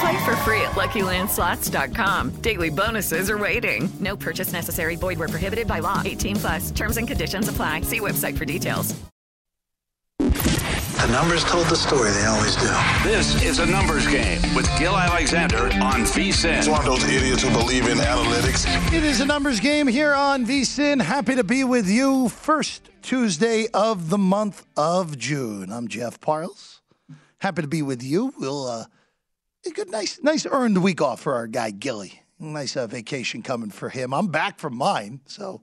Play for free at LuckyLandSlots.com. Daily bonuses are waiting. No purchase necessary. Void where prohibited by law. 18 plus. Terms and conditions apply. See website for details. The numbers told the story. They always do. This is a numbers game with Gil Alexander on VSIN. It's one of those idiots who believe in analytics. It is a numbers game here on VSIN. Happy to be with you. First Tuesday of the month of June. I'm Jeff Parles. Happy to be with you. We'll uh, a good, nice, nice earned week off for our guy Gilly. Nice uh, vacation coming for him. I'm back from mine, so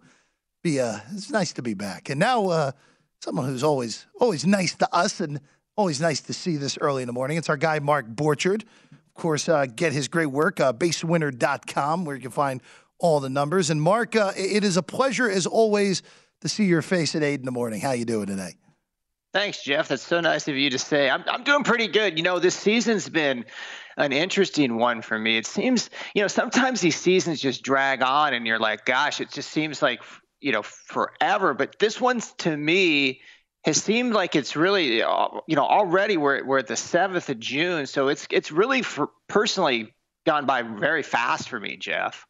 be uh, it's nice to be back. And now, uh, someone who's always always nice to us and always nice to see this early in the morning. It's our guy Mark Borchard. Of course, uh, get his great work uh, basewinner.com where you can find all the numbers. And Mark, uh, it is a pleasure as always to see your face at eight in the morning. How you doing today? Thanks, Jeff. That's so nice of you to say. I'm, I'm doing pretty good. You know, this season's been an interesting one for me. It seems, you know, sometimes these seasons just drag on and you're like, gosh, it just seems like, you know, forever. But this one's to me has seemed like it's really, you know, already we're, we're at the 7th of June. So it's, it's really for personally gone by very fast for me, Jeff.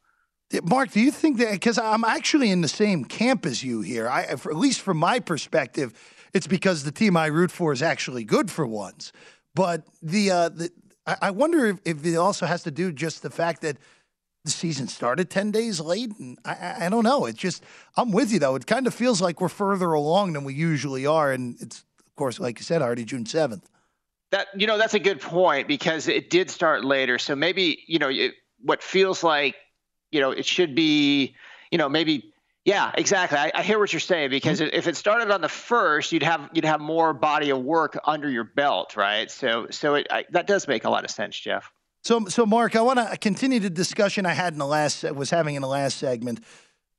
Mark, do you think that because I'm actually in the same camp as you here, I, at least from my perspective, it's because the team I root for is actually good for once. But the, uh, the I wonder if, if, it also has to do just the fact that the season started 10 days late. And I, I don't know. It's just, I'm with you though. It kind of feels like we're further along than we usually are. And it's, of course, like you said, already June 7th. That, you know, that's a good point because it did start later. So maybe, you know, it, what feels like, you know, it should be, you know, maybe yeah, exactly. I, I, hear what you're saying because mm-hmm. if it started on the first, you'd have you'd have more body of work under your belt, right? So so it, I, that does make a lot of sense, Jeff. So so Mark, I want to continue the discussion I had in the last was having in the last segment.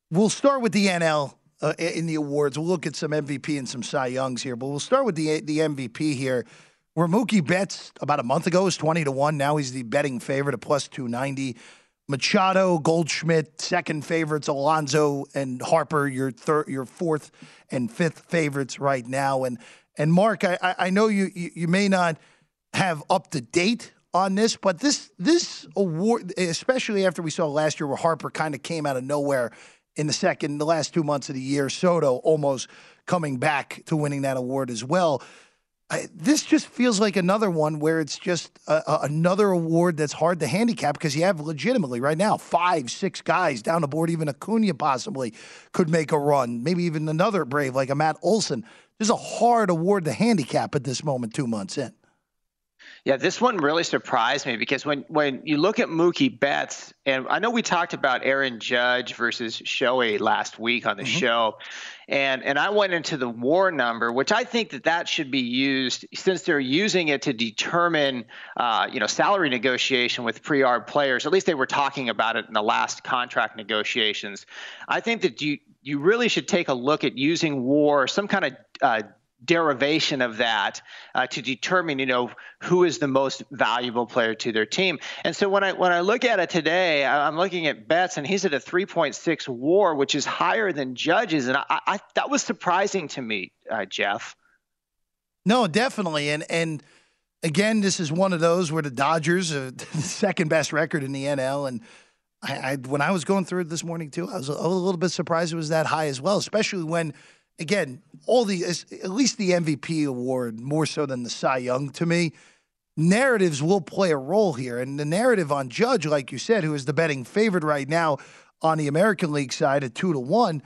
We'll start with the NL uh, in the awards. We'll look at some MVP and some Cy Youngs here, but we'll start with the the MVP here. Where Mookie Betts about a month ago was twenty to one. Now he's the betting favorite at plus two ninety. Machado, Goldschmidt, second favorites, Alonso and Harper, your third, your fourth and fifth favorites right now. And and Mark, I, I know you, you you may not have up to date on this, but this this award, especially after we saw last year where Harper kind of came out of nowhere in the second, the last two months of the year, Soto almost coming back to winning that award as well. I, this just feels like another one where it's just a, a, another award that's hard to handicap because you have legitimately right now five, six guys down the board. Even Acuna possibly could make a run. Maybe even another Brave like a Matt Olson. This is a hard award to handicap at this moment, two months in. Yeah, this one really surprised me because when, when you look at Mookie Betts, and I know we talked about Aaron Judge versus Shohei last week on the mm-hmm. show, and and I went into the WAR number, which I think that that should be used since they're using it to determine, uh, you know, salary negotiation with pre-arb players. At least they were talking about it in the last contract negotiations. I think that you you really should take a look at using WAR, some kind of uh, derivation of that uh, to determine, you know, who is the most valuable player to their team. And so when I when I look at it today, I'm looking at Betts, and he's at a 3.6 WAR, which is higher than Judge's, and I, I that was surprising to me, uh, Jeff. No, definitely, and and again, this is one of those where the Dodgers are the second best record in the NL, and. I, I, when I was going through it this morning too, I was a little bit surprised it was that high as well, especially when again, all the at least the MVP award more so than the Cy Young to me. Narratives will play a role here, and the narrative on Judge, like you said, who is the betting favorite right now on the American League side at two to one.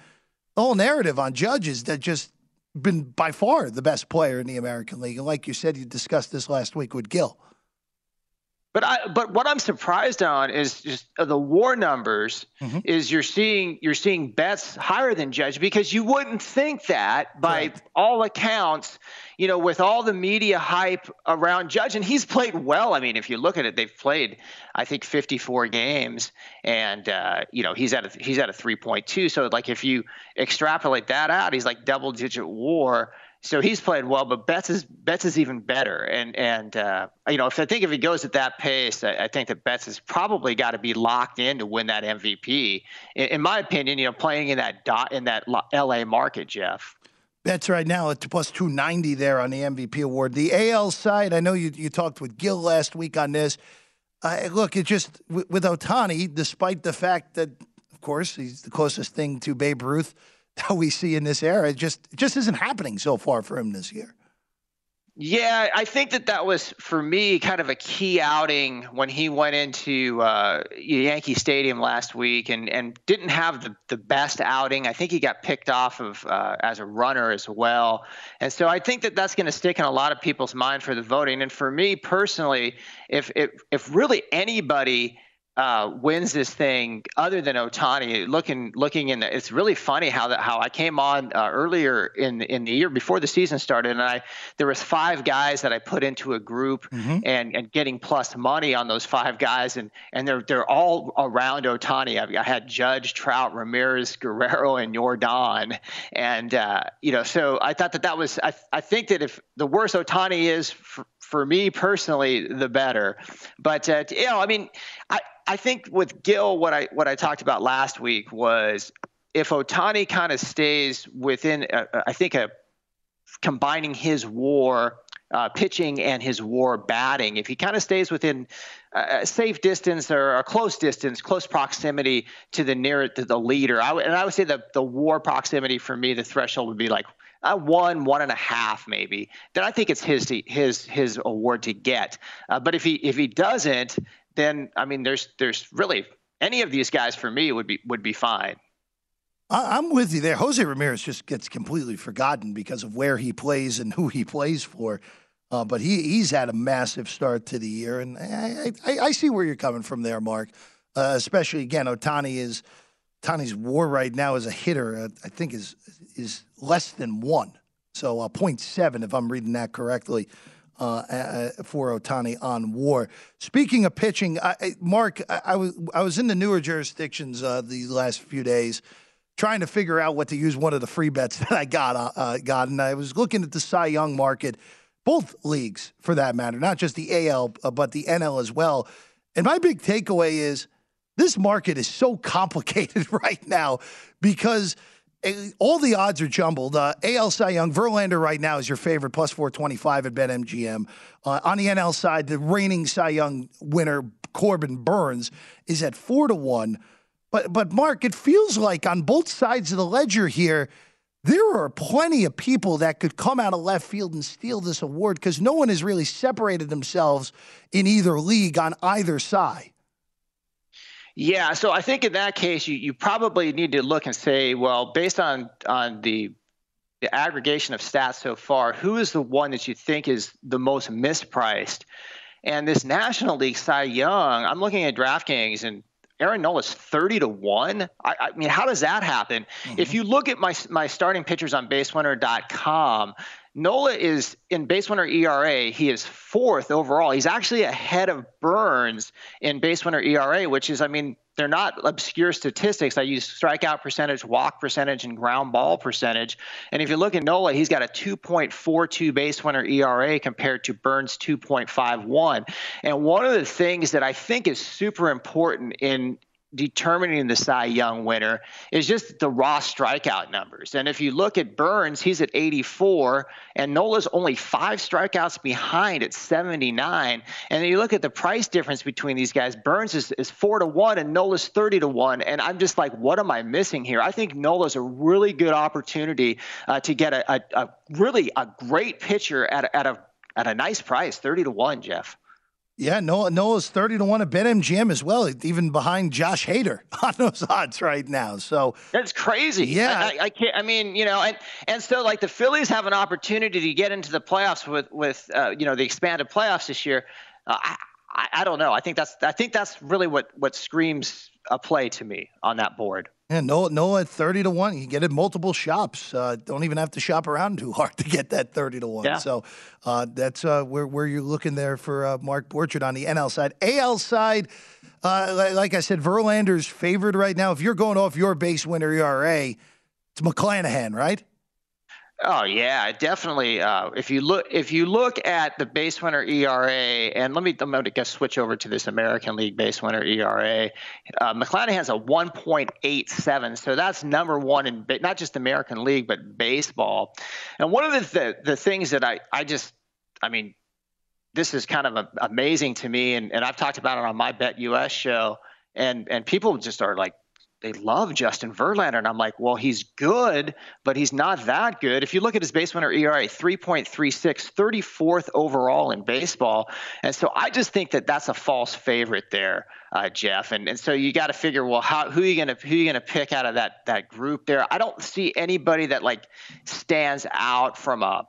The whole narrative on Judge is that just been by far the best player in the American League, and like you said, you discussed this last week with Gil. But I but what I'm surprised on is just the war numbers mm-hmm. is you're seeing you're seeing Betts higher than Judge because you wouldn't think that by all accounts, you know, with all the media hype around Judge and he's played well. I mean, if you look at it, they've played I think 54 games and uh, you know he's at a, he's at a 3.2. So like if you extrapolate that out, he's like double digit war so he's played well, but Betts is Betts is even better. And and uh, you know, if I think if he goes at that pace, I, I think that Betts has probably got to be locked in to win that MVP. In, in, my opinion, you know, playing in that dot in that L.A. market, Jeff. Betts right now at plus 290 there on the MVP award. The AL side, I know you you talked with Gil last week on this. Uh, look, it just with Ohtani, despite the fact that, of course, he's the closest thing to Babe Ruth that we see in this era. It just just isn't happening so far for him this year. Yeah, I think that that was for me kind of a key outing when he went into uh, Yankee Stadium last week and, and didn't have the, the best outing. I think he got picked off of uh, as a runner as well, and so I think that that's going to stick in a lot of people's mind for the voting. And for me personally, if if, if really anybody uh, wins this thing other than Ohtani. Looking looking in, the, it's really funny how that how I came on uh, earlier in in the year before the season started, and I there was five guys that I put into a group mm-hmm. and and getting plus money on those five guys, and and they're they're all around Ohtani. I, I had Judge, Trout, Ramirez, Guerrero, and Yordan, and uh, you know, so I thought that that was I I think that if the worse Ohtani is. For, for me personally, the better. But uh, you know, I mean, I I think with Gil, what I what I talked about last week was if Ohtani kind of stays within, uh, uh, I think a combining his WAR uh, pitching and his WAR batting, if he kind of stays within a safe distance or a close distance, close proximity to the near to the leader, I w- and I would say that the WAR proximity for me, the threshold would be like uh, one, one and a half, maybe. Then I think it's his his his award to get. Uh, but if he if he doesn't, then I mean, there's there's really any of these guys for me would be would be fine. I'm with you there. Jose Ramirez just gets completely forgotten because of where he plays and who he plays for. Uh, but he he's had a massive start to the year, and I I, I see where you're coming from there, Mark. Uh, especially again, Ohtani is Ohtani's WAR right now as a hitter. Uh, I think is is less than one, so uh, 0.7 if I'm reading that correctly. Uh, uh, for Ohtani on WAR. Speaking of pitching, I, Mark, I, I, was I was in the newer jurisdictions uh, the last few days, trying to figure out what to use one of the free bets that I got uh, uh, got, and I was looking at the Cy Young market, both leagues for that matter, not just the AL uh, but the NL as well. And my big takeaway is this market is so complicated right now because all the odds are jumbled. Uh, AL Cy Young, Verlander right now is your favorite, plus 425 at BetMGM. Uh, on the NL side, the reigning Cy Young winner, Corbin Burnes, is at 4 to 1. But, but Mark, it feels like on both sides of the ledger here, there are plenty of people that could come out of left field and steal this award because no one has really separated themselves in either league on either side. Yeah, so I think in that case, you, you probably need to look and say, well, based on on the, the aggregation of stats so far, who is the one that you think is the most mispriced? And this National League Cy Young, I'm looking at DraftKings and Aaron Nola's 30 to 1. I, I mean, how does that happen? Mm-hmm. If you look at my, my starting pitchers on basewinner.com, Nola is in base winner ERA. He is fourth overall. He's actually ahead of Burnes in base winner ERA, which is, I mean, they're not obscure statistics. I use strikeout percentage, walk percentage, and ground ball percentage. And if you look at Nola, he's got a 2.42 base winner ERA compared to Burnes 2.51. And one of the things that I think is super important in determining the Cy Young winner is just the raw strikeout numbers. And if you look at Burnes, he's at 84, and Nola's only five strikeouts behind at 79. And then you look at the price difference between these guys. Burnes is, is four to one, and Nola's 30 to one. And I'm just like, what am I missing here? I think Nola's a really good opportunity uh, to get a, a, a, really a great pitcher at, at a at a nice price, 30 to one, Jeff. Yeah, Nola, Nola's 30 to 1 at BetMGM as well, even behind Josh Hader on those odds right now. So that's crazy. Yeah. I, I, can't, I mean, you know, and, and so like the Phillies have an opportunity to get into the playoffs with, with uh, you know, the expanded playoffs this year. Uh, I, I, I don't know. I think that's, I think that's really what, what screams a play to me on that board. Yeah, Nola, Nola at 30 to 1. You get it multiple shops. Uh, don't even have to shop around too hard to get that 30 to 1. Yeah. So uh, that's uh, where, where you're looking there for uh, Mark Borchard on the NL side. AL side, uh, like I said, Verlander's favored right now. If you're going off your base winner ERA, it's McClanahan, right? Oh yeah, definitely. Uh, if you look, if you look at the base winner ERA, and let me, I'm going to switch over to this American League base winner ERA. Uh, has a 1.87, so that's number one in not just American League but baseball. And one of the the, the things that I I just, I mean, this is kind of a, amazing to me, and, and I've talked about it on my Bet US show, and and people just are like they love Justin Verlander. And I'm like, well, he's good, but he's not that good. If you look at his base winner ERA, 3.36, 34th overall in baseball. And so I just think that that's a false favorite there, uh, Jeff. And and so you got to figure, well, how who are you gonna who are you gonna pick out of that that group there? I don't see anybody that like stands out from a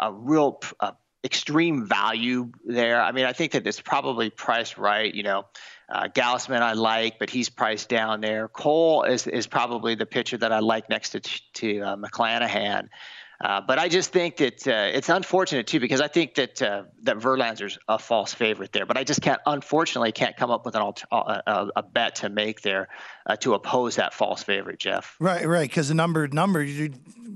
a real a extreme value there. I mean, I think that it's probably priced right. You know. Uh, I like, but he's priced down there. Cole is is probably the pitcher that I like next to to uh, McClanahan. Uh, but I just think that uh, it's unfortunate too because I think that uh, that Verlander's a false favorite there. But I just can't, unfortunately, can't come up with an alt- uh, a, a bet to make there uh, to oppose that false favorite, Jeff. Right, right. Because the number number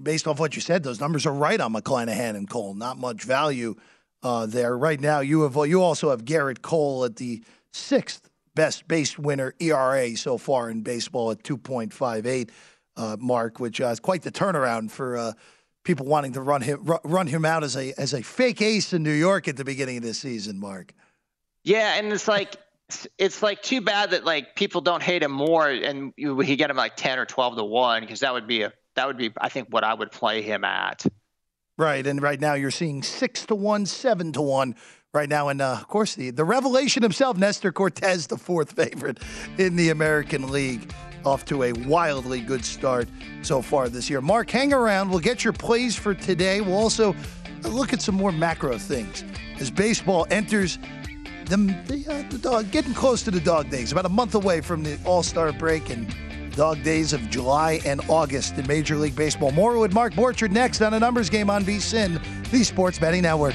based off what you said, those numbers are right on McClanahan and Cole. Not much value uh, there right now. You have you also have Gerrit Cole at the sixth best base winner ERA so far in baseball at 2.58 uh, mark, which uh, is quite the turnaround for uh, people wanting to run him run him out as a as a fake ace in New York at the beginning of this season, Mark. Yeah, and it's like it's like too bad that like people don't hate him more, and you, he get him like ten or twelve to one because that would be a that would be I think what I would play him at. Right, and right now you're seeing six to one, seven to one right now. And uh, of course, the, the revelation himself, Nestor Cortes, the fourth favorite in the American League, off to a wildly good start so far this year. Mark, hang around. We'll get your plays for today. We'll also look at some more macro things as baseball enters the, the, uh, the dog, getting close to the dog days, about a month away from the All Star break and dog days of July and August in Major League Baseball. More with Mark Borchard next on a numbers game on VSIN, the Sports Betting Network.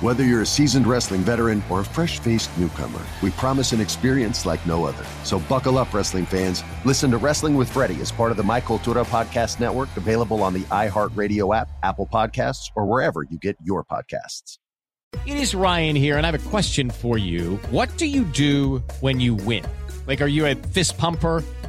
Whether you're a seasoned wrestling veteran or a fresh faced newcomer, we promise an experience like no other. So buckle up, wrestling fans. Listen to Wrestling with Freddie as part of the My Cultura Podcast Network, available on the iHeartRadio app, Apple Podcasts, or wherever you get your podcasts. It is Ryan here, and I have a question for you. What do you do when you win? Like, are you a fist pumper?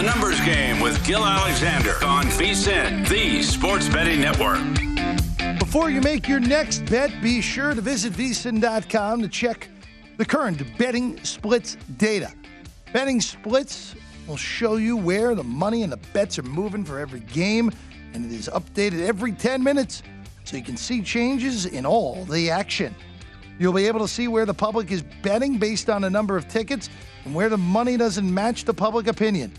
A numbers game with Gil Alexander on VSIN, the Sports Betting Network. Before you make your next bet, be sure to visit vsin.com to check the current betting splits data. Betting splits will show you where the money and the bets are moving for every game, and it is updated every 10 minutes so you can see changes in all the action. You'll be able to see where the public is betting based on a number of tickets and where the money doesn't match the public opinion.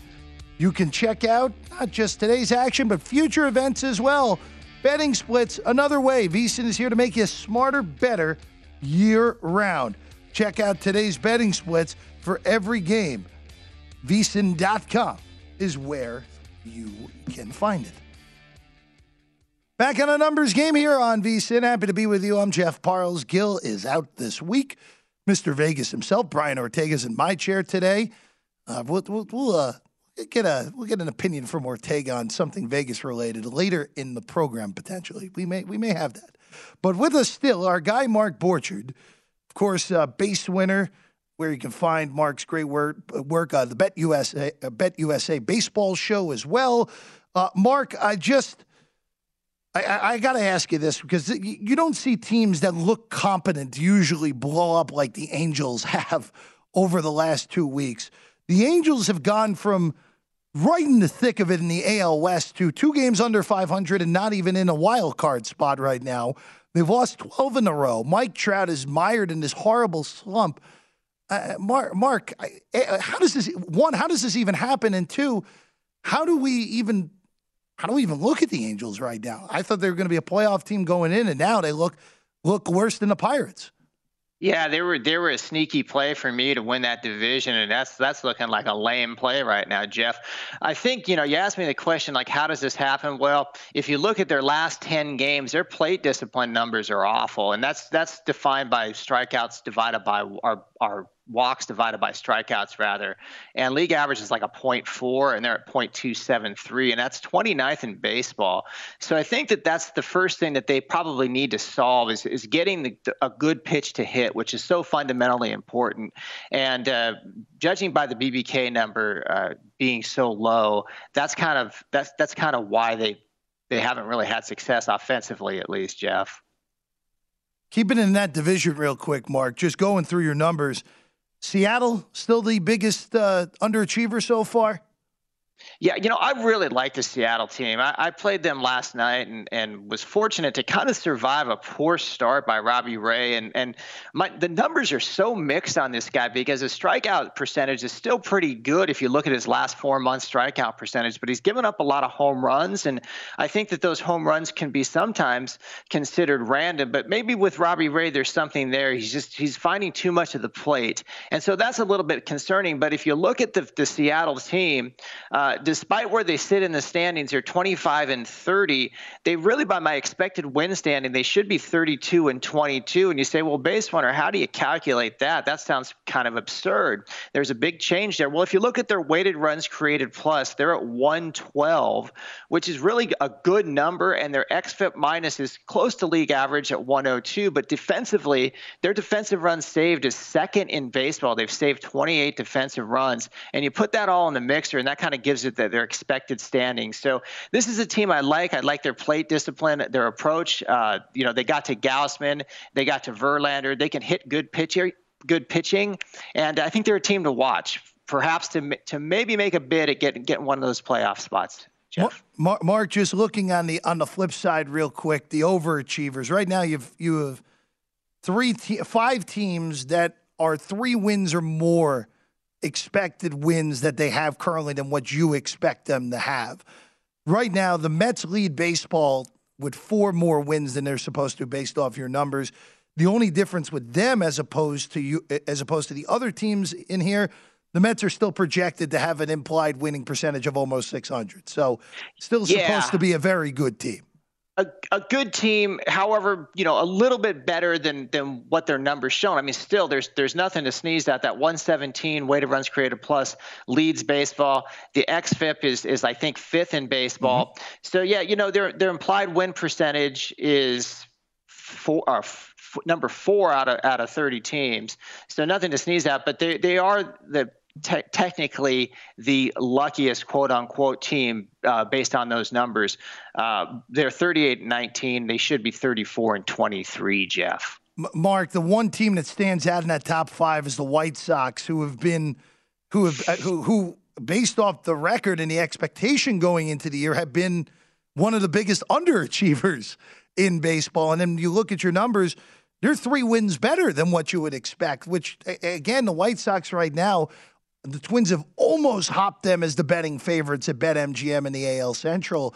You can check out not just today's action, but future events as well. Betting splits, another way. VSIN is here to make you smarter, better year round. Check out today's betting splits for every game. VSIN.com is where you can find it. Back on a numbers game here on VSIN. Happy to be with you. I'm Jeff Parles. Gil is out this week. Mr. Vegas himself, Brian Ortega's in my chair today. Uh, we'll we'll, uh, get a we'll get an opinion from Ortega on something Vegas related later in the program potentially. We may we may have that. But with us still, our guy Mark Borchard, of course, uh, base winner, where you can find Mark's great work work on the Bet USA uh, Bet USA baseball show as well. Uh, Mark, I just. I, I got to ask you this because you don't see teams that look competent usually blow up like the Angels have over the last two weeks. The Angels have gone from right in the thick of it in the AL West to two games under 500 and not even in a wild card spot right now. They've lost 12 in a row. Mike Trout is mired in this horrible slump. Uh, Mark, Mark, uh, how does this one? How does this even happen? And two, how do we even how do we even look at the Angels right now? I thought they were going to be a playoff team going in, and now they look look worse than the Pirates. Yeah, they were they were a sneaky play for me to win that division, and that's that's looking like a lame play right now, Jeff. I think you know you asked me the question like how does this happen? Well, if you look at their last ten games, their plate discipline numbers are awful, and that's that's defined by strikeouts divided by our our walks divided by strikeouts rather. And league average is like a 0.4 and they're at 0.273 and that's 29th in baseball. So i think that that's the first thing that they probably need to solve is, is getting the, a good pitch to hit which is so fundamentally important. And uh, judging by the bbk number uh, being so low that's kind of that's that's kind of why they they haven't really had success offensively at least jeff. Keeping in that division real quick mark. Just going through your numbers Seattle still the biggest uh, underachiever so far? Yeah, you know, I really like the Seattle team. I, I, played them last night and, and was fortunate to kind of survive a poor start by Robbie Ray. And and my the numbers are so mixed on this guy because his strikeout percentage is still pretty good if you look at his last four months strikeout percentage, but he's given up a lot of home runs. And I think that those home runs can be sometimes considered random, but maybe with Robbie Ray, there's something there. He's just he's finding too much of the plate. And so that's a little bit concerning. But if you look at the, the Seattle team, uh, despite where they sit in the standings, they're 25 and 30. They really, by my expected win standing, they should be 32 and 22. And you say, well, base runner, how do you calculate that? That sounds kind of absurd. There's a big change there. Well, if you look at their weighted runs created plus, they're at 112, which is really a good number, and their xFIP minus is close to league average at 102. But defensively, their defensive runs saved is second in baseball. They've saved 28 defensive runs, and you put that all in the mixer, and that kind of gives it the, their expected standing. So this is a team I like. I like their plate discipline, their approach. Uh, you know, they got to Gausman, they got to Verlander. They can hit good pitcher, good pitching, and I think they're a team to watch. Perhaps to to maybe make a bid at getting getting one of those playoff spots. Jeff. Mark, Mark, just looking on the on the flip side, real quick, the overachievers. Right now, you've you have three, te- five teams that are three wins or more expected wins that they have currently than what you expect them to have. Right now, the Mets lead baseball with four more wins than they're supposed to based off your numbers. The only difference with them as opposed to you as opposed to the other teams in here, the Mets are still projected to have an implied winning percentage of almost 600. So, still Yeah. supposed to be a very good team. A, a good team, however, you know, a little bit better than than what their numbers shown. I mean, still, there's there's nothing to sneeze at. That 117 weighted runs created plus leads baseball. The xFIP is is I think fifth in baseball. So yeah, you know, their their implied win percentage is four. Uh, f- number four out of out of 30 teams, so nothing to sneeze at. But they they are the te- technically the luckiest quote unquote team uh, based on those numbers. Uh, they're 38 and 19. They should be 34 and 23, Jeff. Mark, the one team that stands out in that top five is the White Sox, who have been, who have, uh, who, who, based off the record and the expectation going into the year, have been one of the biggest underachievers in baseball. And then you look at your numbers, they're three wins better than what you would expect. Which again, the White Sox right now, the Twins have almost hopped them as the betting favorites at BetMGM in the AL Central.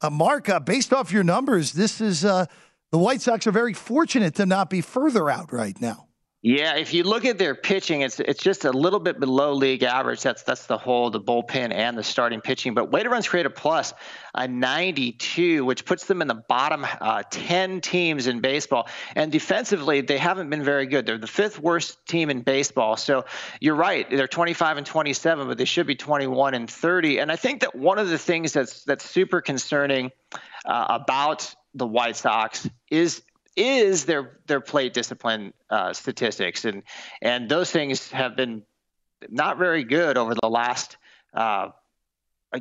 Uh, Mark, uh, based off your numbers, this is uh, the White Sox are very fortunate to not be further out right now. Yeah, if you look at their pitching, it's it's just a little bit below league average. That's that's the whole the bullpen and the starting pitching. But way weighted runs created plus a 92, which puts them in the bottom uh, 10 teams in baseball. And defensively, they haven't been very good. They're the fifth worst team in baseball. So you're right, they're 25 and 27, but they should be 21 and 30. And I think that one of the things that's that's super concerning uh, about the White Sox is is their their plate discipline uh, statistics, and and those things have been not very good over the last. Uh,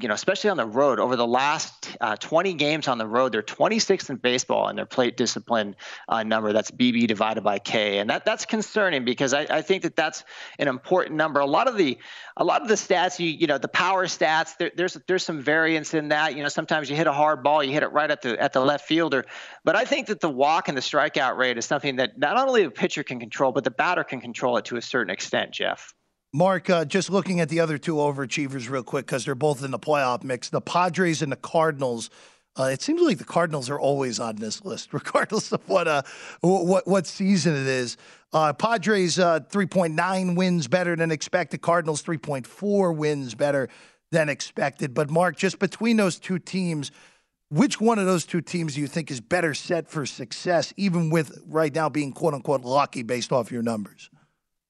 you know, especially on the road, over the last uh, 20 games on the road, they're 26th in baseball in their plate discipline uh, number. That's BB divided by K, and that that's concerning because I, I think that that's an important number. A lot of the a lot of the stats, you you know, the power stats, there, there's there's some variance in that. You know, sometimes you hit a hard ball, you hit it right at the at the left fielder, but I think that the walk and the strikeout rate is something that not only the pitcher can control, but the batter can control it to a certain extent. Jeff. Mark, uh, just looking at the other two overachievers real quick because they're both in the playoff mix. The Padres and the Cardinals. Uh, it seems like the Cardinals are always on this list, regardless of what uh, what what season it is. Uh, Padres uh, 3.9 wins better than expected. Cardinals 3.4 wins better than expected. But Mark, just between those two teams, which one of those two teams do you think is better set for success, even with right now being quote unquote lucky based off your numbers?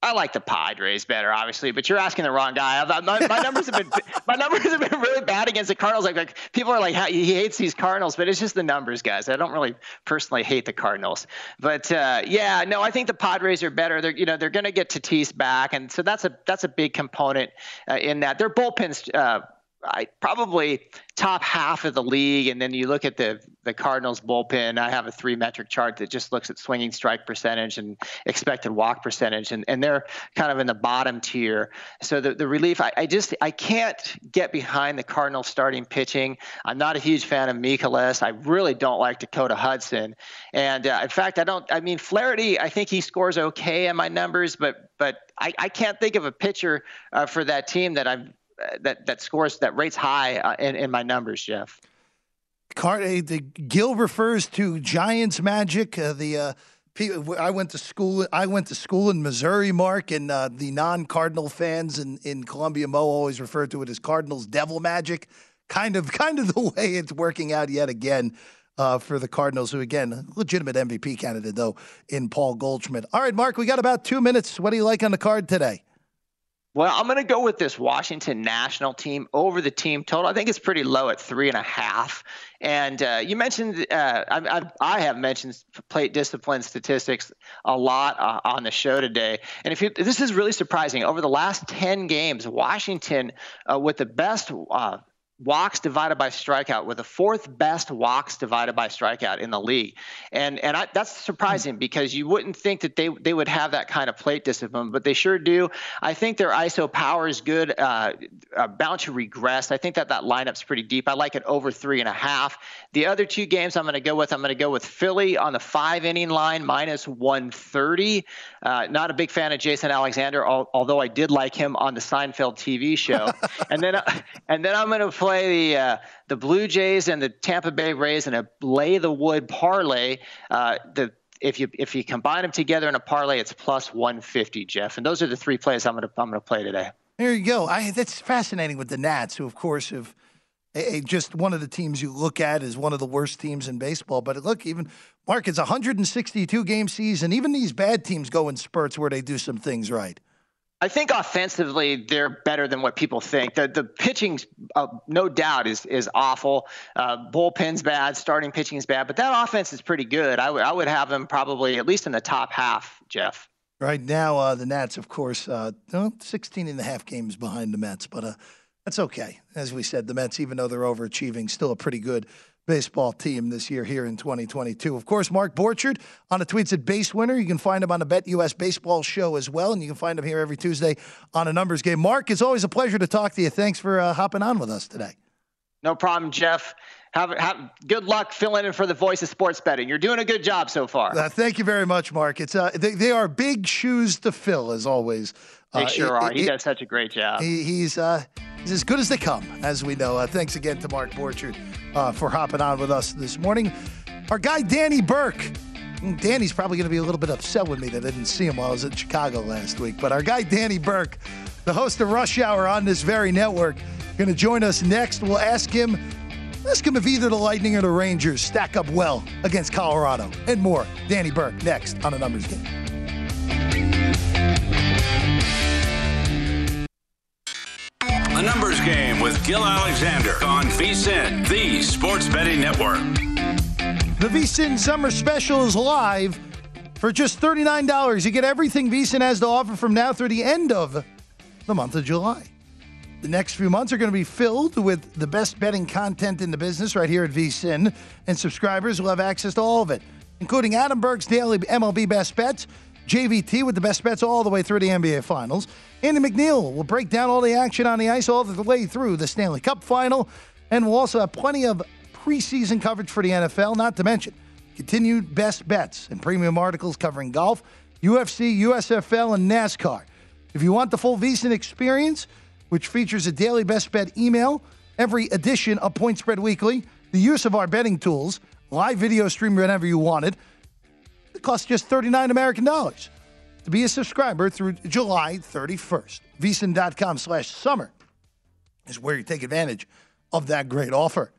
I like the Padres better, obviously, but you're asking the wrong guy. My, my numbers have been my numbers have been really bad against the Cardinals. Like, like people are like, he hates these Cardinals, but it's just the numbers, guys. I don't really personally hate the Cardinals, but uh, yeah, no, I think the Padres are better. They're you know they're going to get Tatis back, and so that's a that's a big component uh, in that. Their bullpens. Uh, I probably top half of the league, and then you look at the the Cardinals bullpen. I have a three metric chart that just looks at swinging strike percentage and expected walk percentage, and, and they're kind of in the bottom tier. So the, the relief, I, I just I can't get behind the Cardinals starting pitching. I'm not a huge fan of Mikolas. I really don't like Dakota Hudson, and uh, in fact, I don't. I mean, Flaherty, I think he scores okay in my numbers, but but I, I can't think of a pitcher uh, for that team that I'm that that scores that rates high uh, in, in my numbers, Jeff. Card, uh, the Gil refers to Giants magic. Uh, the uh, I went to school. I went to school in Missouri, Mark, and uh, the non-Cardinal fans in, in Columbia Mo always refer to it as Cardinals devil magic. Kind of, kind of the way it's working out yet again uh, for the Cardinals, who again, legitimate MVP candidate though in Paul Goldschmidt. All right, Mark, we got about two minutes. What do you like on the card today? Well, I'm going to go with this Washington national team over the team total. I think it's pretty low at three and a half. And uh, you mentioned, uh, I, I, I, have mentioned plate discipline statistics a lot uh, on the show today. And if you, this is really surprising, over the last 10 games, Washington, uh, with the best uh, walks divided by strikeout with the fourth best walks divided by strikeout in the league. And and I, that's surprising because you wouldn't think that they they would have that kind of plate discipline but they sure do. I think their iso power is good uh, uh, bound to regress. I think that that lineup's pretty deep. I like it over three and a half. The other two games i'm going to go with i'm going to go with philly on the five inning line minus 130 uh, not a big fan of jason alexander al- although i did like him on the seinfeld tv show. And then uh, and then i'm going to play the uh, the Blue Jays and the Tampa Bay Rays in a lay the wood parlay. Uh, the if you if you combine them together in a parlay, it's plus 150, Jeff. And those are the three plays I'm gonna I'm gonna play today. There you go. I, that's fascinating with the Nats, who of course have a, a, just one of the teams you look at as one of the worst teams in baseball. But look, even Mark, it's a 162 game season. Even these bad teams go in spurts where they do some things right. I think offensively they're better than what people think. The the pitching, uh, no doubt, is is awful. Uh, bullpen's bad, starting pitching is bad, but that offense is pretty good. I would I would have them probably at least in the top half, Jeff. Right now, uh, the Nats, of course, uh, 16 and a half games behind the Mets, but uh, that's okay. As we said, the Mets, even though they're overachieving, still a pretty good baseball team this year here in 2022. Of course, Mark Borchard on the tweets at Base Winner. You can find him on the Bet US Baseball Show as well, and you can find him here every Tuesday on a numbers game. Mark, it's always a pleasure to talk to you. Thanks for uh, hopping on with us today. No problem, Jeff. Have, have good luck filling in for the voice of sports betting. You're doing a good job so far. Uh, thank you very much, Mark. It's uh, they, they are big shoes to fill, as always. They uh, sure are. He it, does such a great job. He, he's uh, he's as good as they come, as we know. Uh, thanks again to Mark Borchard uh, for hopping on with us this morning. Our guy Danny Burke. Danny's probably going to be a little bit upset with me that I didn't see him while I was in Chicago last week. But our guy Danny Burke, the host of Rush Hour on this very network, going to join us next. We'll ask him ask him if either the Lightning or the Rangers stack up well against Colorado and more. Danny Burke next on a numbers game. Gil Alexander on VSIN, the sports betting network. The VSIN Summer Special is live for just $39. You get everything VSIN has to offer from now through the end of the month of July. The next few months are going to be filled with the best betting content in the business right here at VSIN, and subscribers will have access to all of it, including Adam Burke's daily MLB best bets JVT with the best bets all the way through the NBA Finals. Andy McNeil will break down all the action on the ice all the way through the Stanley Cup Final. And we'll also have plenty of preseason coverage for the NFL, not to mention continued best bets and premium articles covering golf, UFC, USFL, and NASCAR. If you want the full VSIN experience, which features a daily best bet email, every edition of Point Spread Weekly, the use of our betting tools, live video stream whenever you want it, it costs just 39 American dollars to be a subscriber through July 31st. VSIN.com slash summer is where you take advantage of that great offer.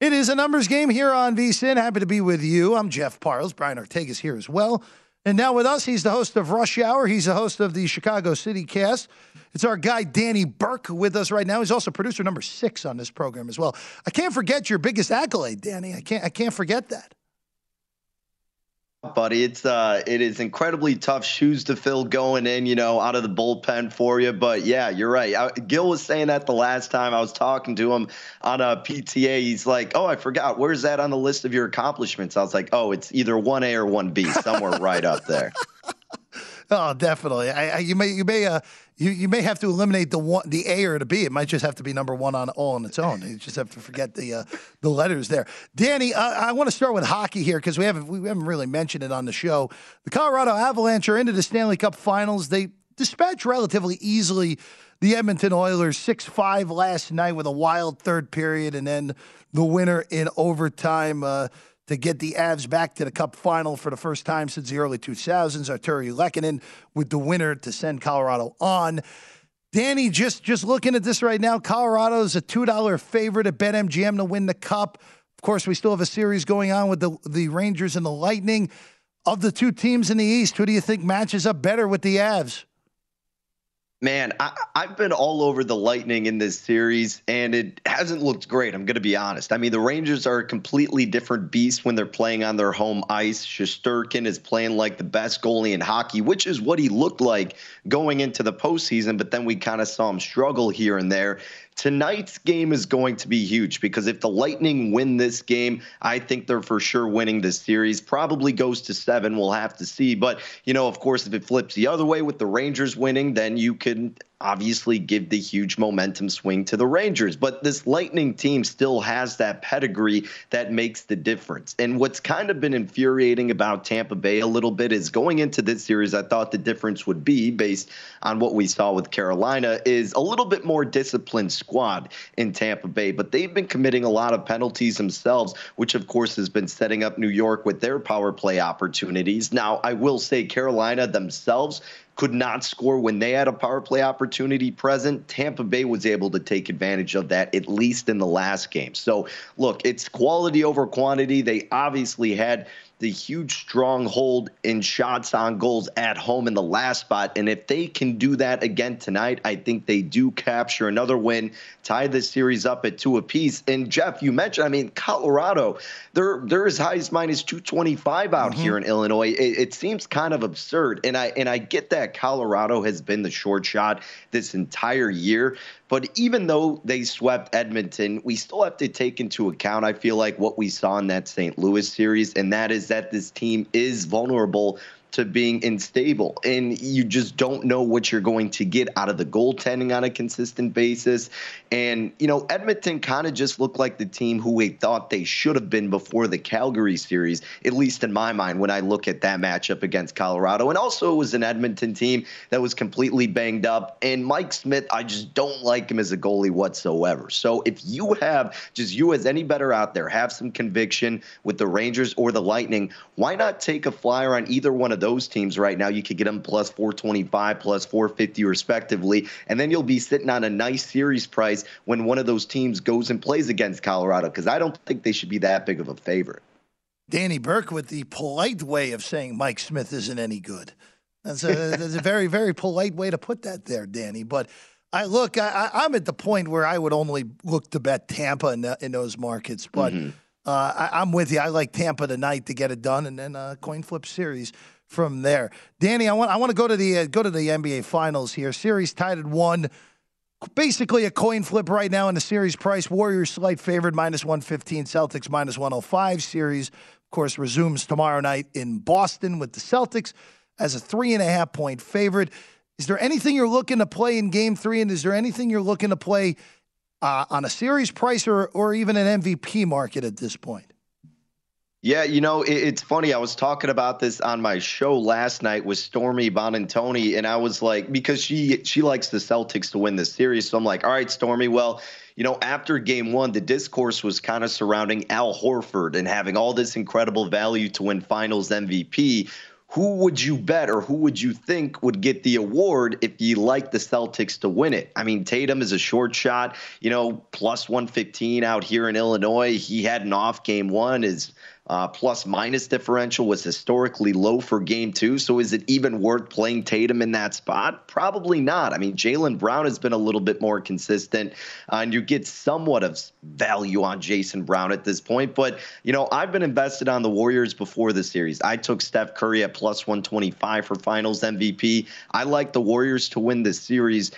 It is a numbers game here on VSIN. Happy to be with you. I'm Jeff Parles. Brian Ortega is here as well. And now with us, he's the host of Rush Hour. He's the host of the Chicago City Cast. It's our guy, Danny Burke, with us right now. He's also producer number six on this program as well. I can't forget your biggest accolade, Danny. I can't, I can't forget that buddy. It's uh, it is incredibly tough shoes to fill going in, you know, out of the bullpen for you. But yeah, you're right. I, Gil was saying that the last time I was talking to him on a PTA. He's like, "Oh, I forgot. Where's that on the list of your accomplishments?" I was like, "Oh, it's either one A or one B, somewhere right up there." Oh, definitely. I, I, you may you may uh, you, you may have to eliminate the one the A or the B. It might just have to be number one on all on its own. You just have to forget the uh, the letters there. Danny, uh, I want to start with hockey here because we haven't we haven't really mentioned it on the show. The Colorado Avalanche are into the Stanley Cup Finals. They dispatched relatively easily the Edmonton Oilers six five last night with a wild third period and then the winner in overtime. Uh, to get the Avs back to the Cup final for the first time since the early 2000s. Artturi Lehkonen with the winner to send Colorado on. Danny, just just looking at this right now, Colorado is a two dollar favorite at BetMGM to win the Cup. Of course, we still have a series going on with the the Rangers and the Lightning. Of the two teams in the East, who do you think matches up better with the Avs? Man, I, have been all over the Lightning in this series, and it hasn't looked great. I'm going to be honest. I mean, the Rangers are a completely different beast when they're playing on their home ice. Shesterkin is playing like the best goalie in hockey, which is what he looked like going into the postseason, but then we kind of saw him struggle here and there. Tonight's game is going to be huge because if the Lightning win this game, I think they're for sure winning this series. Probably goes to seven. We'll have to see. But, you know, of course, if it flips the other way with the Rangers winning, then you can obviously give the huge momentum swing to the Rangers. But this Lightning team still has that pedigree that makes the difference. And what's kind of been infuriating about Tampa Bay a little bit is going into this series, I thought the difference would be based on what we saw with Carolina is a little bit more disciplined squad in Tampa Bay. But they've been committing a lot of penalties themselves, which of course has been setting up New York with their power play opportunities. Now, I will say Carolina themselves could not score when they had a power play opportunity present. Tampa Bay was able to take advantage of that, at least in the last game. So, look, it's quality over quantity. They obviously had the huge stronghold in shots on goals at home in the last spot. And if they can do that again tonight, I think they do capture another win, tie the series up at two apiece. And Jeff, you mentioned, I mean, Colorado, they're they're as high as minus 225 out mm-hmm. here in Illinois. It, it seems kind of absurd. And I and I get that Colorado has been the short shot this entire year. But even though they swept Edmonton, we still have to take into account, I feel like, what we saw in that St. Louis series, and that is that this team is vulnerable to being unstable. And you just don't know what you're going to get out of the goaltending on a consistent basis. And, you know, Edmonton kind of just looked like the team who we thought they should have been before the Calgary series, at least in my mind, when I look at that matchup against Colorado. And also, it was an Edmonton team that was completely banged up. And Mike Smith, I just don't like him as a goalie whatsoever. So if you have, just you as any better out there, have some conviction with the Rangers or the Lightning, why not take a flyer on either one of those teams right now. You could get them plus 425, plus 450, respectively. And then you'll be sitting on a nice series price when one of those teams goes and plays against Colorado, because I don't think they should be that big of a favorite. Danny Burke with the polite way of saying Mike Smith isn't any good. That's a, that's a very, very polite way to put that there, Danny. But I look, I, am at the point where I would only look to bet Tampa in, the, in those markets. But mm-hmm. uh, I, am with you. I like Tampa tonight to get it done, and then a coin flip series from there. Danny, I want I want to go to the uh, go to the NBA Finals here. Series tied at one. Basically a coin flip right now in the series price. Warriors slight favorite minus 115, Celtics minus 105. Series, of course, resumes tomorrow night in Boston with the Celtics as a three and a half point favorite. Is there anything you're looking to play in game three? And is there anything you're looking to play uh, on a series price or, or even an MVP market at this point? Yeah, you know, it, it's funny. I was talking about this on my show last night with Stormy Buonantony, and I was like, because she she likes the Celtics to win this series, so I'm like, all right, Stormy, well, you know, after game one, the discourse was kind of surrounding Al Horford and having all this incredible value to win finals MVP who would you bet or who would you think would get the award if you like the Celtics to win it? I mean, Tatum is a short shot, you know, plus 115 out here in Illinois. He had an off game one. Is uh, plus minus differential was historically low for game two. So is it even worth playing Tatum in that spot? Probably not. I mean, Jaylen Brown has been a little bit more consistent, uh, and you get somewhat of value on Jason Brown at this point. But, you know, I've been invested on the Warriors before the series. I took Steph Curry at plus 125 for finals MVP. I like the Warriors to win this series.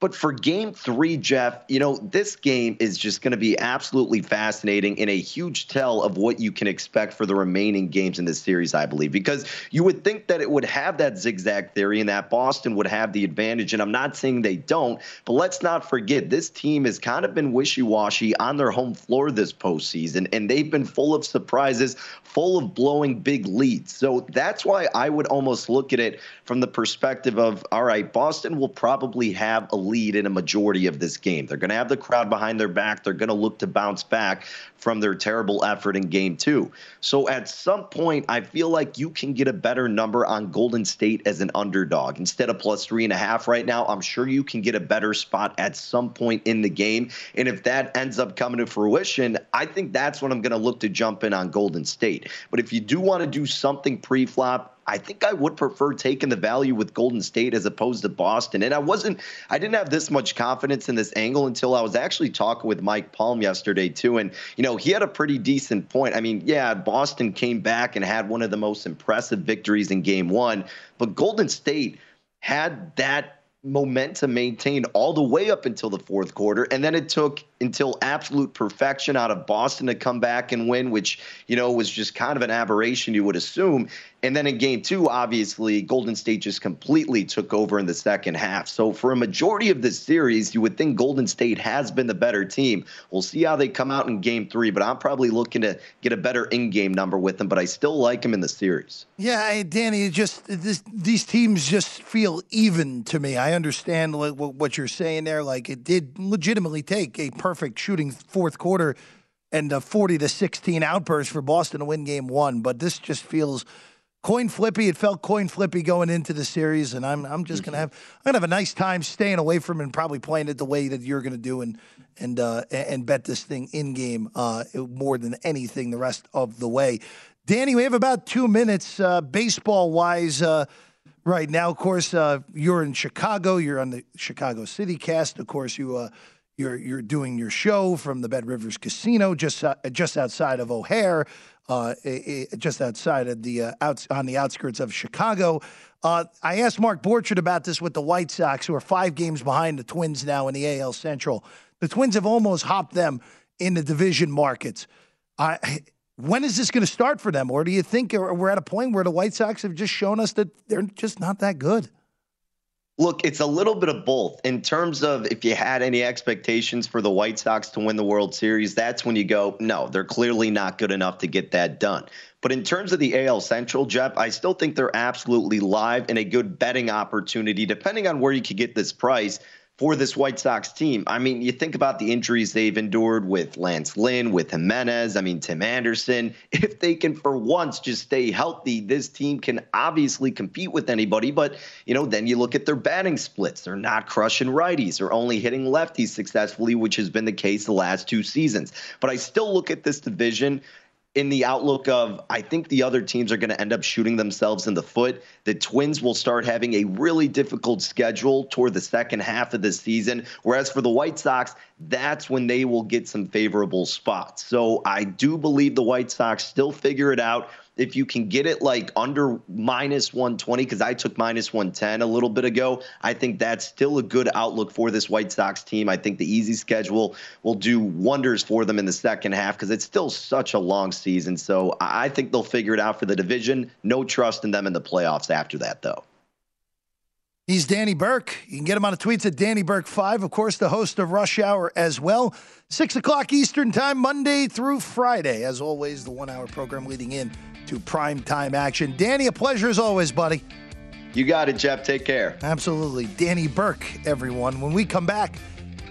But for game three, Jeff, you know, this game is just going to be absolutely fascinating and a huge tell of what you can expect for the remaining games in this series, I believe, because you would think that it would have that zigzag theory and that Boston would have the advantage. And I'm not saying they don't, but let's not forget this team has kind of been wishy washy on their home floor this postseason, and they've been full of surprises full of blowing big leads. So that's why I would almost look at it from the perspective of all right, Boston will probably have a lead in a majority of this game. They're going to have the crowd behind their back. They're going to look to bounce back from their terrible effort in game two. So at some point, I feel like you can get a better number on Golden State as an underdog. Instead of plus three and a half right now, I'm sure you can get a better spot at some point in the game. And if that ends up coming to fruition, I think that's when I'm going to look to jump in on Golden State. But if you do want to do something pre flop, I think I would prefer taking the value with Golden State as opposed to Boston. And I wasn't, I didn't have this much confidence in this angle until I was actually talking with Mike Palm yesterday, too. And, you know, he had a pretty decent point. I mean, yeah, Boston came back and had one of the most impressive victories in game one, but Golden State had that momentum maintained all the way up until the fourth quarter. And then it took until absolute perfection out of Boston to come back and win, which, you know, was just kind of an aberration, you would assume. And then in game two, obviously, Golden State just completely took over in the second half. So for a majority of this series, you would think Golden State has been the better team. We'll see how they come out in game three, but I'm probably looking to get a better in game number with them, but I still like them in the series. Yeah, Danny, just this, these teams just feel even to me. I understand what, what you're saying there. Like it did legitimately take a perfect shooting fourth quarter and a 40 to 16 outburst for Boston to win game one, but this just feels coin flippy. It felt coin flippy going into the series, and I'm I'm just gonna have I'm gonna have a nice time staying away from it and probably playing it the way that you're gonna do and and uh, and bet this thing in game uh, more than anything the rest of the way. Danny, we have about two minutes uh, baseball wise. Uh, right now, of course, uh, you're in Chicago. You're on the Chicago City Cast. Of course, you uh, you're you're doing your show from the BetRivers Casino just just outside of O'Hare uh, just outside of the uh, outs, on the outskirts of Chicago. Uh, I asked Mark Borchardt about this with the White Sox, who are five games behind the Twins now in the AL Central. The Twins have almost hopped them in the division markets. when is this going to start for them? Or do you think we're at a point where the White Sox have just shown us that they're just not that good? Look, it's a little bit of both. In terms of if you had any expectations for the White Sox to win the World Series, that's when you go, no, they're clearly not good enough to get that done. But in terms of the AL Central, Jeff, I still think they're absolutely live and a good betting opportunity, depending on where you could get this price for this White Sox team. I mean, you think about the injuries they've endured with Lance Lynn, with Jimenez, I mean, Tim Anderson. If they can, for once, just stay healthy, this team can obviously compete with anybody. But, you know, then you look at their batting splits. They're not crushing righties, they're only hitting lefties successfully, which has been the case the last two seasons. But I still look at this division in the outlook of I think the other teams are going to end up shooting themselves in the foot. The Twins will start having a really difficult schedule toward the second half of the season. Whereas for the White Sox, that's when they will get some favorable spots. So I do believe the White Sox still figure it out if you can get it like under minus 120, because I took minus 110 a little bit ago, I think that's still a good outlook for this White Sox team. I think the easy schedule will do wonders for them in the second half because it's still such a long season. So I think they'll figure it out for the division. No trust in them in the playoffs after that, though. He's Danny Burke. You can get him on the tweets at Danny Burke5, of course, the host of Rush Hour as well. Six o'clock Eastern Time, Monday through Friday. As always, the one hour program leading in to prime time action. Danny, a pleasure as always, buddy. You got it, Jeff. Take care. Absolutely. Danny Burke, everyone. When we come back,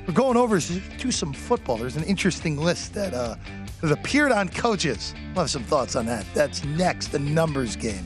we're going over to some football. There's an interesting list that uh, has appeared on coaches. We'll have some thoughts on that. That's next, the numbers game.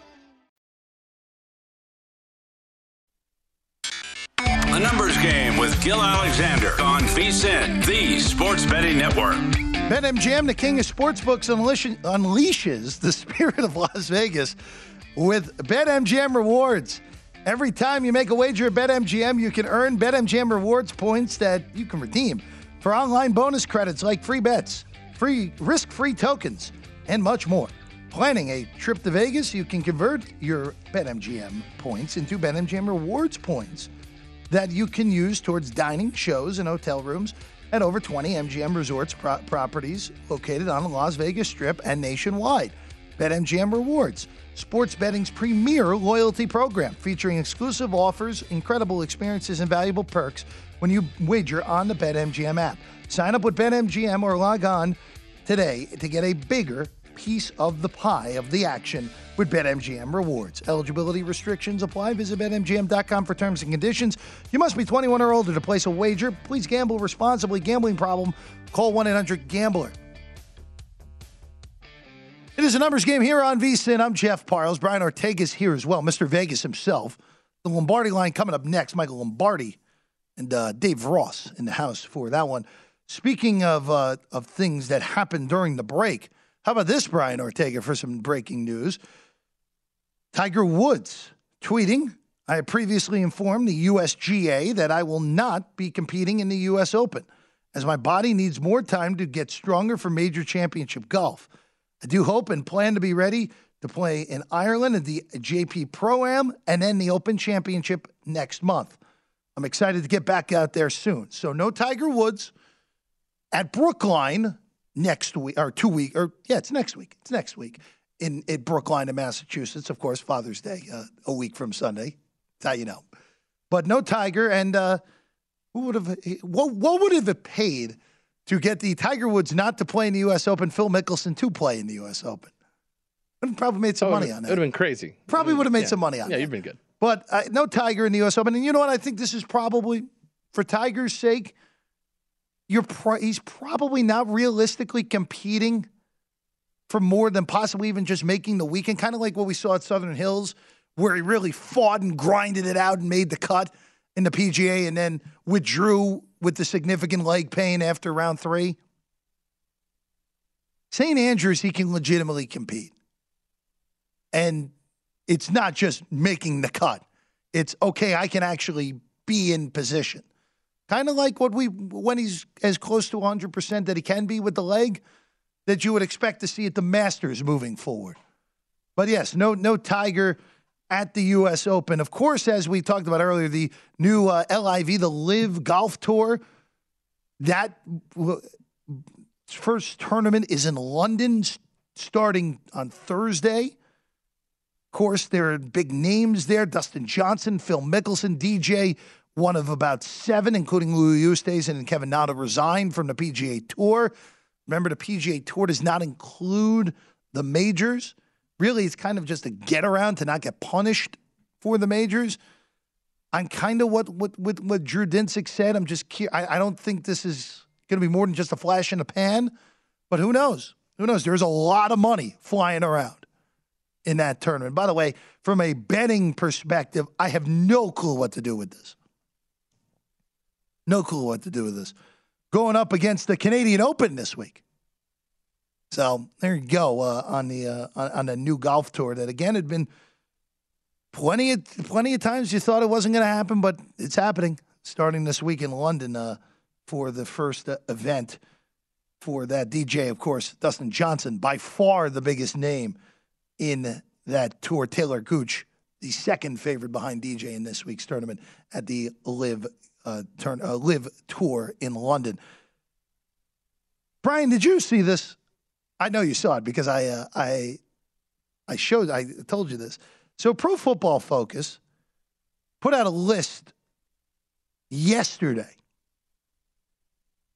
With Gil Alexander on VSIN, the Sports Betting Network. BetMGM, the king of sportsbooks, unleashes the spirit of Las Vegas with BetMGM rewards. Every time you make a wager at BetMGM, you can earn BetMGM rewards points that you can redeem for online bonus credits like free bets, free risk-free tokens, and much more. Planning a trip to Vegas, you can convert your BetMGM points into BetMGM rewards points that you can use towards dining, shows, and hotel rooms at over 20 MGM Resorts pro- properties located on the Las Vegas Strip and nationwide. BetMGM Rewards, sports betting's premier loyalty program featuring exclusive offers, incredible experiences, and valuable perks when you wager on the BetMGM app. Sign up with BetMGM or log on today to get a bigger piece of the pie of the action with BetMGM rewards. Eligibility restrictions apply. Visit BetMGM.com for terms and conditions. You must be 21 or older to place a wager. Please gamble responsibly. Gambling problem? Call 1 800 Gambler. It is a numbers game here on VSIN. I'm Jeff Parles. Brian Ortega's here as well. Mr. Vegas himself. The Lombardi line coming up next. Michael Lombardi and uh, Dave Ross in the house for that one. Speaking of uh, of things that happened during the break, how about this, Brian Ortega, for some breaking news? Tiger Woods tweeting, I have previously informed the USGA that I will not be competing in the US Open, as my body needs more time to get stronger for major championship golf. I do hope and plan to be ready to play in Ireland at the JP Pro Am and then the Open Championship next month. I'm excited to get back out there soon. So, no Tiger Woods at Brookline next week or two week or yeah, it's next week. It's next week in in Brookline, in Massachusetts. Of course, Father's Day, uh, a week from Sunday. That's how you know. But no Tiger, and uh, who would have? What what would have it paid to get the Tiger Woods not to play in the U.S. Open, Phil Mickelson to play in the U.S. Open? Would have probably made some oh, money on that. It would have been crazy. Probably would have made yeah. some money on yeah, that. Yeah, you've been good. But uh, no Tiger in the U.S. Open, and you know what? I think this is probably for Tiger's sake you're pro- he's probably not realistically competing for more than possibly even just making the weekend, kind of like what we saw at Southern Hills, where he really fought and grinded it out and made the cut in the PGA and then withdrew with the significant leg pain after round three. St. Andrews, he can legitimately compete. And it's not just making the cut. It's okay, I can actually be in position. Kind of like what we when he's as close to 100% that he can be with the leg that you would expect to see at the Masters moving forward. But yes, no no Tiger at the U.S. Open. Of course, as we talked about earlier, the new uh, LIV, the LIV Golf Tour, that first tournament is in London starting on Thursday. Of course, there are big names there Dustin Johnson, Phil Mickelson, DJ, one of about seven, including Louis Oosthuizen and Kevin Na resigned from the PGA Tour. Remember, the PGA Tour does not include the majors. Really, it's kind of just a get around to not get punished for the majors. I'm kind of what what what, what Drew Dinsick said. I'm just I, I don't think this is going to be more than just a flash in the pan, but who knows? Who knows? There's a lot of money flying around in that tournament. By the way, from a betting perspective, I have no clue what to do with this. No clue what to do with this. Going up against the Canadian Open this week. So there you go uh, on the uh, on the new golf tour that again had been plenty of plenty of times you thought it wasn't going to happen, but it's happening starting this week in London uh, for the first uh, event for that DJ. Of course, Dustin Johnson, by far the biggest name in that tour. Talor Gooch, the second favorite behind DJ in this week's tournament at the LIV uh, turn uh, LIV Tour in London. Brian, did you see this? I know you saw it because I uh, I I showed I told you this. So Pro Football Focus put out a list yesterday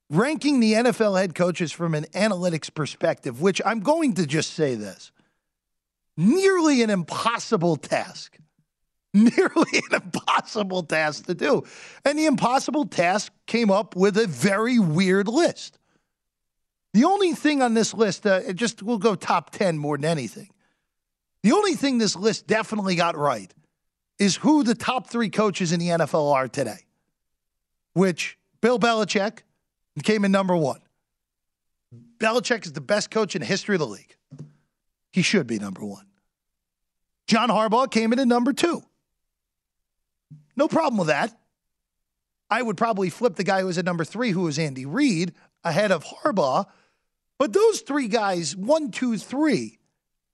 ranking the NFL head coaches from an analytics perspective, which I'm going to just say this. Nearly an impossible task. Nearly an impossible task to do. And the impossible task came up with a very weird list. The only thing on this list, uh, it just we'll go top 10 more than anything. The only thing this list definitely got right is who the top three coaches in the NFL are today, which Bill Belichick came in number one. Belichick is the best coach in the history of the league. He should be number one. John Harbaugh came in at number two. No problem with that. I would probably flip the guy who was at number three, who was Andy Reid, ahead of Harbaugh but those three guys, one, two, three,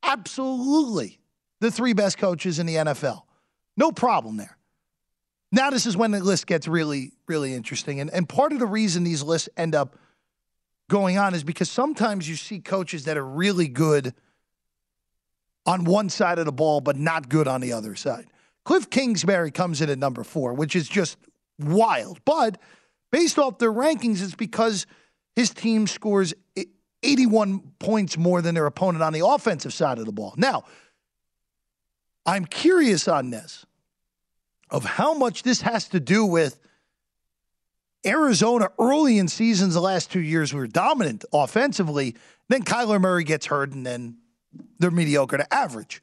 absolutely the three best coaches in the NFL. No problem there. Now, this is when the list gets really, really interesting. And, and part of the reason these lists end up going on is because sometimes you see coaches that are really good on one side of the ball, but not good on the other side. Cliff Kingsbury comes in at number four, which is just wild. But based off their rankings, it's because his team scores 81 points more than their opponent on the offensive side of the ball. Now, I'm curious on this of how much this has to do with Arizona early in seasons the last two years were dominant offensively. Then Kyler Murray gets hurt and then they're mediocre to average.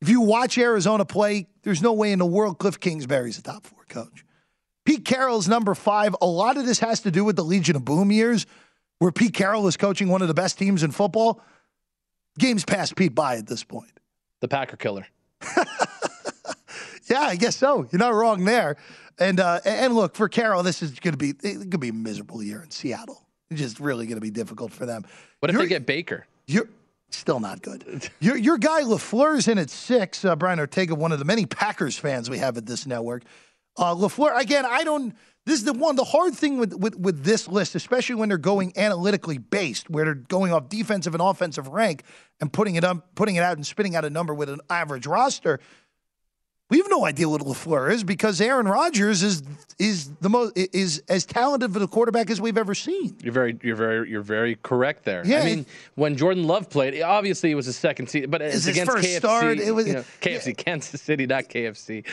If you watch Arizona play, there's no way in the world Cliff Kingsbury's a top four coach. Pete Carroll's number five. A lot of this has to do with the Legion of Boom years where Pete Carroll is coaching one of the best teams in football, game's past Pete by at this point. The Packer killer. yeah, I guess so. You're not wrong there. And uh, and look for Carroll, this is going to be it could be a miserable year in Seattle. It's just really going to be difficult for them. What if you're, they get Baker? You're still not good. your your guy LaFleur's in at six. Uh, Brian Ortega, one of the many Packers fans we have at this network. Uh, LaFleur again. I don't. This is the one, the hard thing with, with, with this list, especially when they're going analytically based, where they're going off defensive and offensive rank and putting it up, putting it out and spitting out a number with an average roster. We have no idea what LaFleur is because Aaron Rodgers is is the most is as talented of a quarterback as we've ever seen. You're very you're very you're very correct there. Yeah, I mean, when Jordan Love played, obviously it was his second season, but it's against KFC. Start, it was you know, KFC, yeah. Kansas City, not KFC.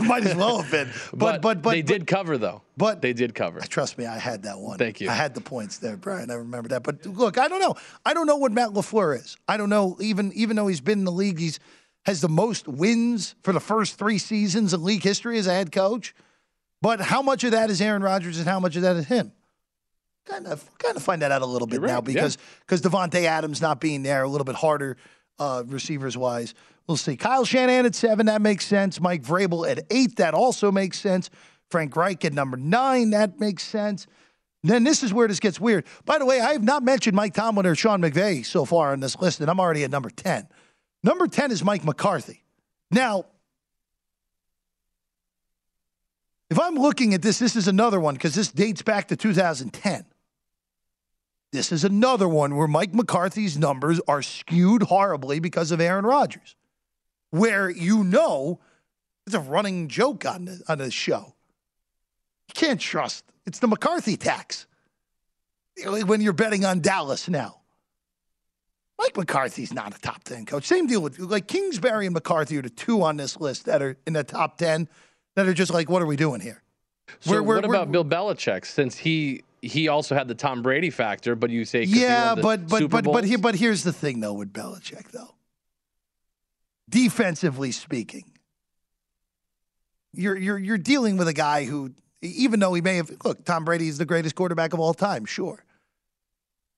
Might as well have been. But but but, but they but, did cover though. But they did cover. Trust me, I had that one. Thank you. I had the points there, Brian. I remember that. But look, I don't know. I don't know what Matt LaFleur is. I don't know. Even even though he's been in the league, he's has the most wins for the first three seasons in league history as a head coach. But how much of that is Aaron Rodgers and how much of that is him? kind of kind of find that out a little bit right, now because because yeah. Adams not being there a little bit harder uh, receivers wise. We'll see. Kyle Shanahan at seven, that makes sense. Mike Vrabel at eight, that also makes sense. Frank Reich at number nine, that makes sense. Then this is where this gets weird. By the way, I have not mentioned Mike Tomlin or Sean McVay so far on this list, and I'm already at number 10. Number 10 is Mike McCarthy. Now, if I'm looking at this, this is another one because this dates back to 2010. This is another one where Mike McCarthy's numbers are skewed horribly because of Aaron Rodgers, where you know it's a running joke on, the, on this show. You can't trust it's the McCarthy tax when you're betting on Dallas now. Mike McCarthy's not a top 10 coach. Same deal with like Kingsbury and McCarthy are the two on this list that are in the top 10 that are just like, what are we doing here? So we're, we're, what about Bill Belichick since he he also had the Tom Brady factor, but you say yeah, but but but but here, but here's the thing though with Belichick though. Defensively speaking, you're you're you're dealing with a guy who even though he may have, look, Tom Brady is the greatest quarterback of all time, sure.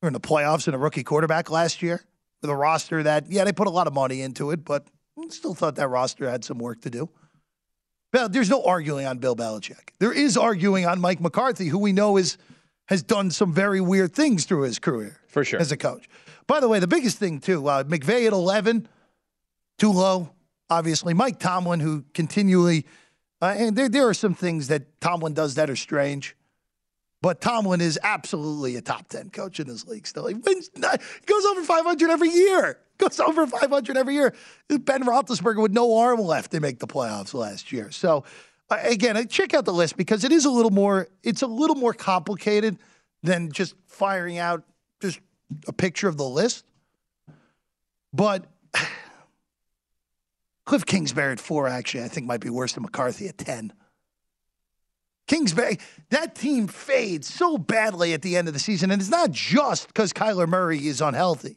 We're in the playoffs and a rookie quarterback last year with a roster that, yeah, they put a lot of money into it, but still thought that roster had some work to do. There's no arguing on Bill Belichick. There is arguing on Mike McCarthy, who we know is has done some very weird things through his career for sure as a coach. By the way, the biggest thing too, uh, McVay at 11, too low. Obviously, Mike Tomlin, who continually uh, and there, there are some things that Tomlin does that are strange. But Tomlin is absolutely a top 10 coach in this league still. He wins, he goes over 500 every year. Goes over 500 every year. Ben Roethlisberger with no arm left to make the playoffs last year. So, uh, again, check out the list because it is a little more, it's a little more complicated than just firing out just a picture of the list. But Cliff Kingsbury at four, actually, I think might be worse than McCarthy at 10. Kingsbury, that team fades so badly at the end of the season. And it's not just because Kyler Murray is unhealthy.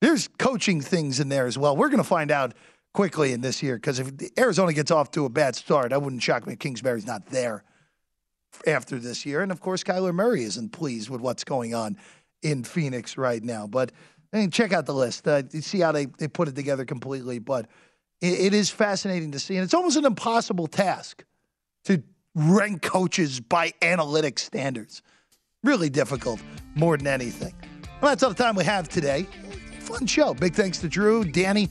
There's coaching things in there as well. We're going to find out quickly in this year because if Arizona gets off to a bad start, I wouldn't shock me if Kingsbury's not there after this year. And of course, Kyler Murray isn't pleased with what's going on in Phoenix right now. But I mean, check out the list. Uh, see how they, they put it together completely. But it, it is fascinating to see. And it's almost an impossible task to rank coaches by analytic standards. Really difficult, more than anything. Well, that's all the time we have today. Fun show. Big thanks to Drew, Danny,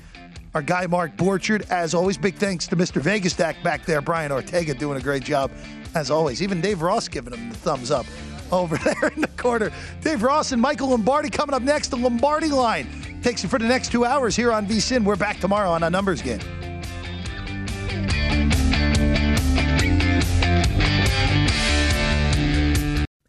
our guy Mark Borchard. As always, big thanks to Mr. Vegas Stack back there, Brian Ortega, doing a great job. As always, even Dave Ross giving him the thumbs up over there in the corner. Dave Ross and Michael Lombardi coming up next. The Lombardi line takes you for the next two hours here on VSIN. We're back tomorrow on a numbers game.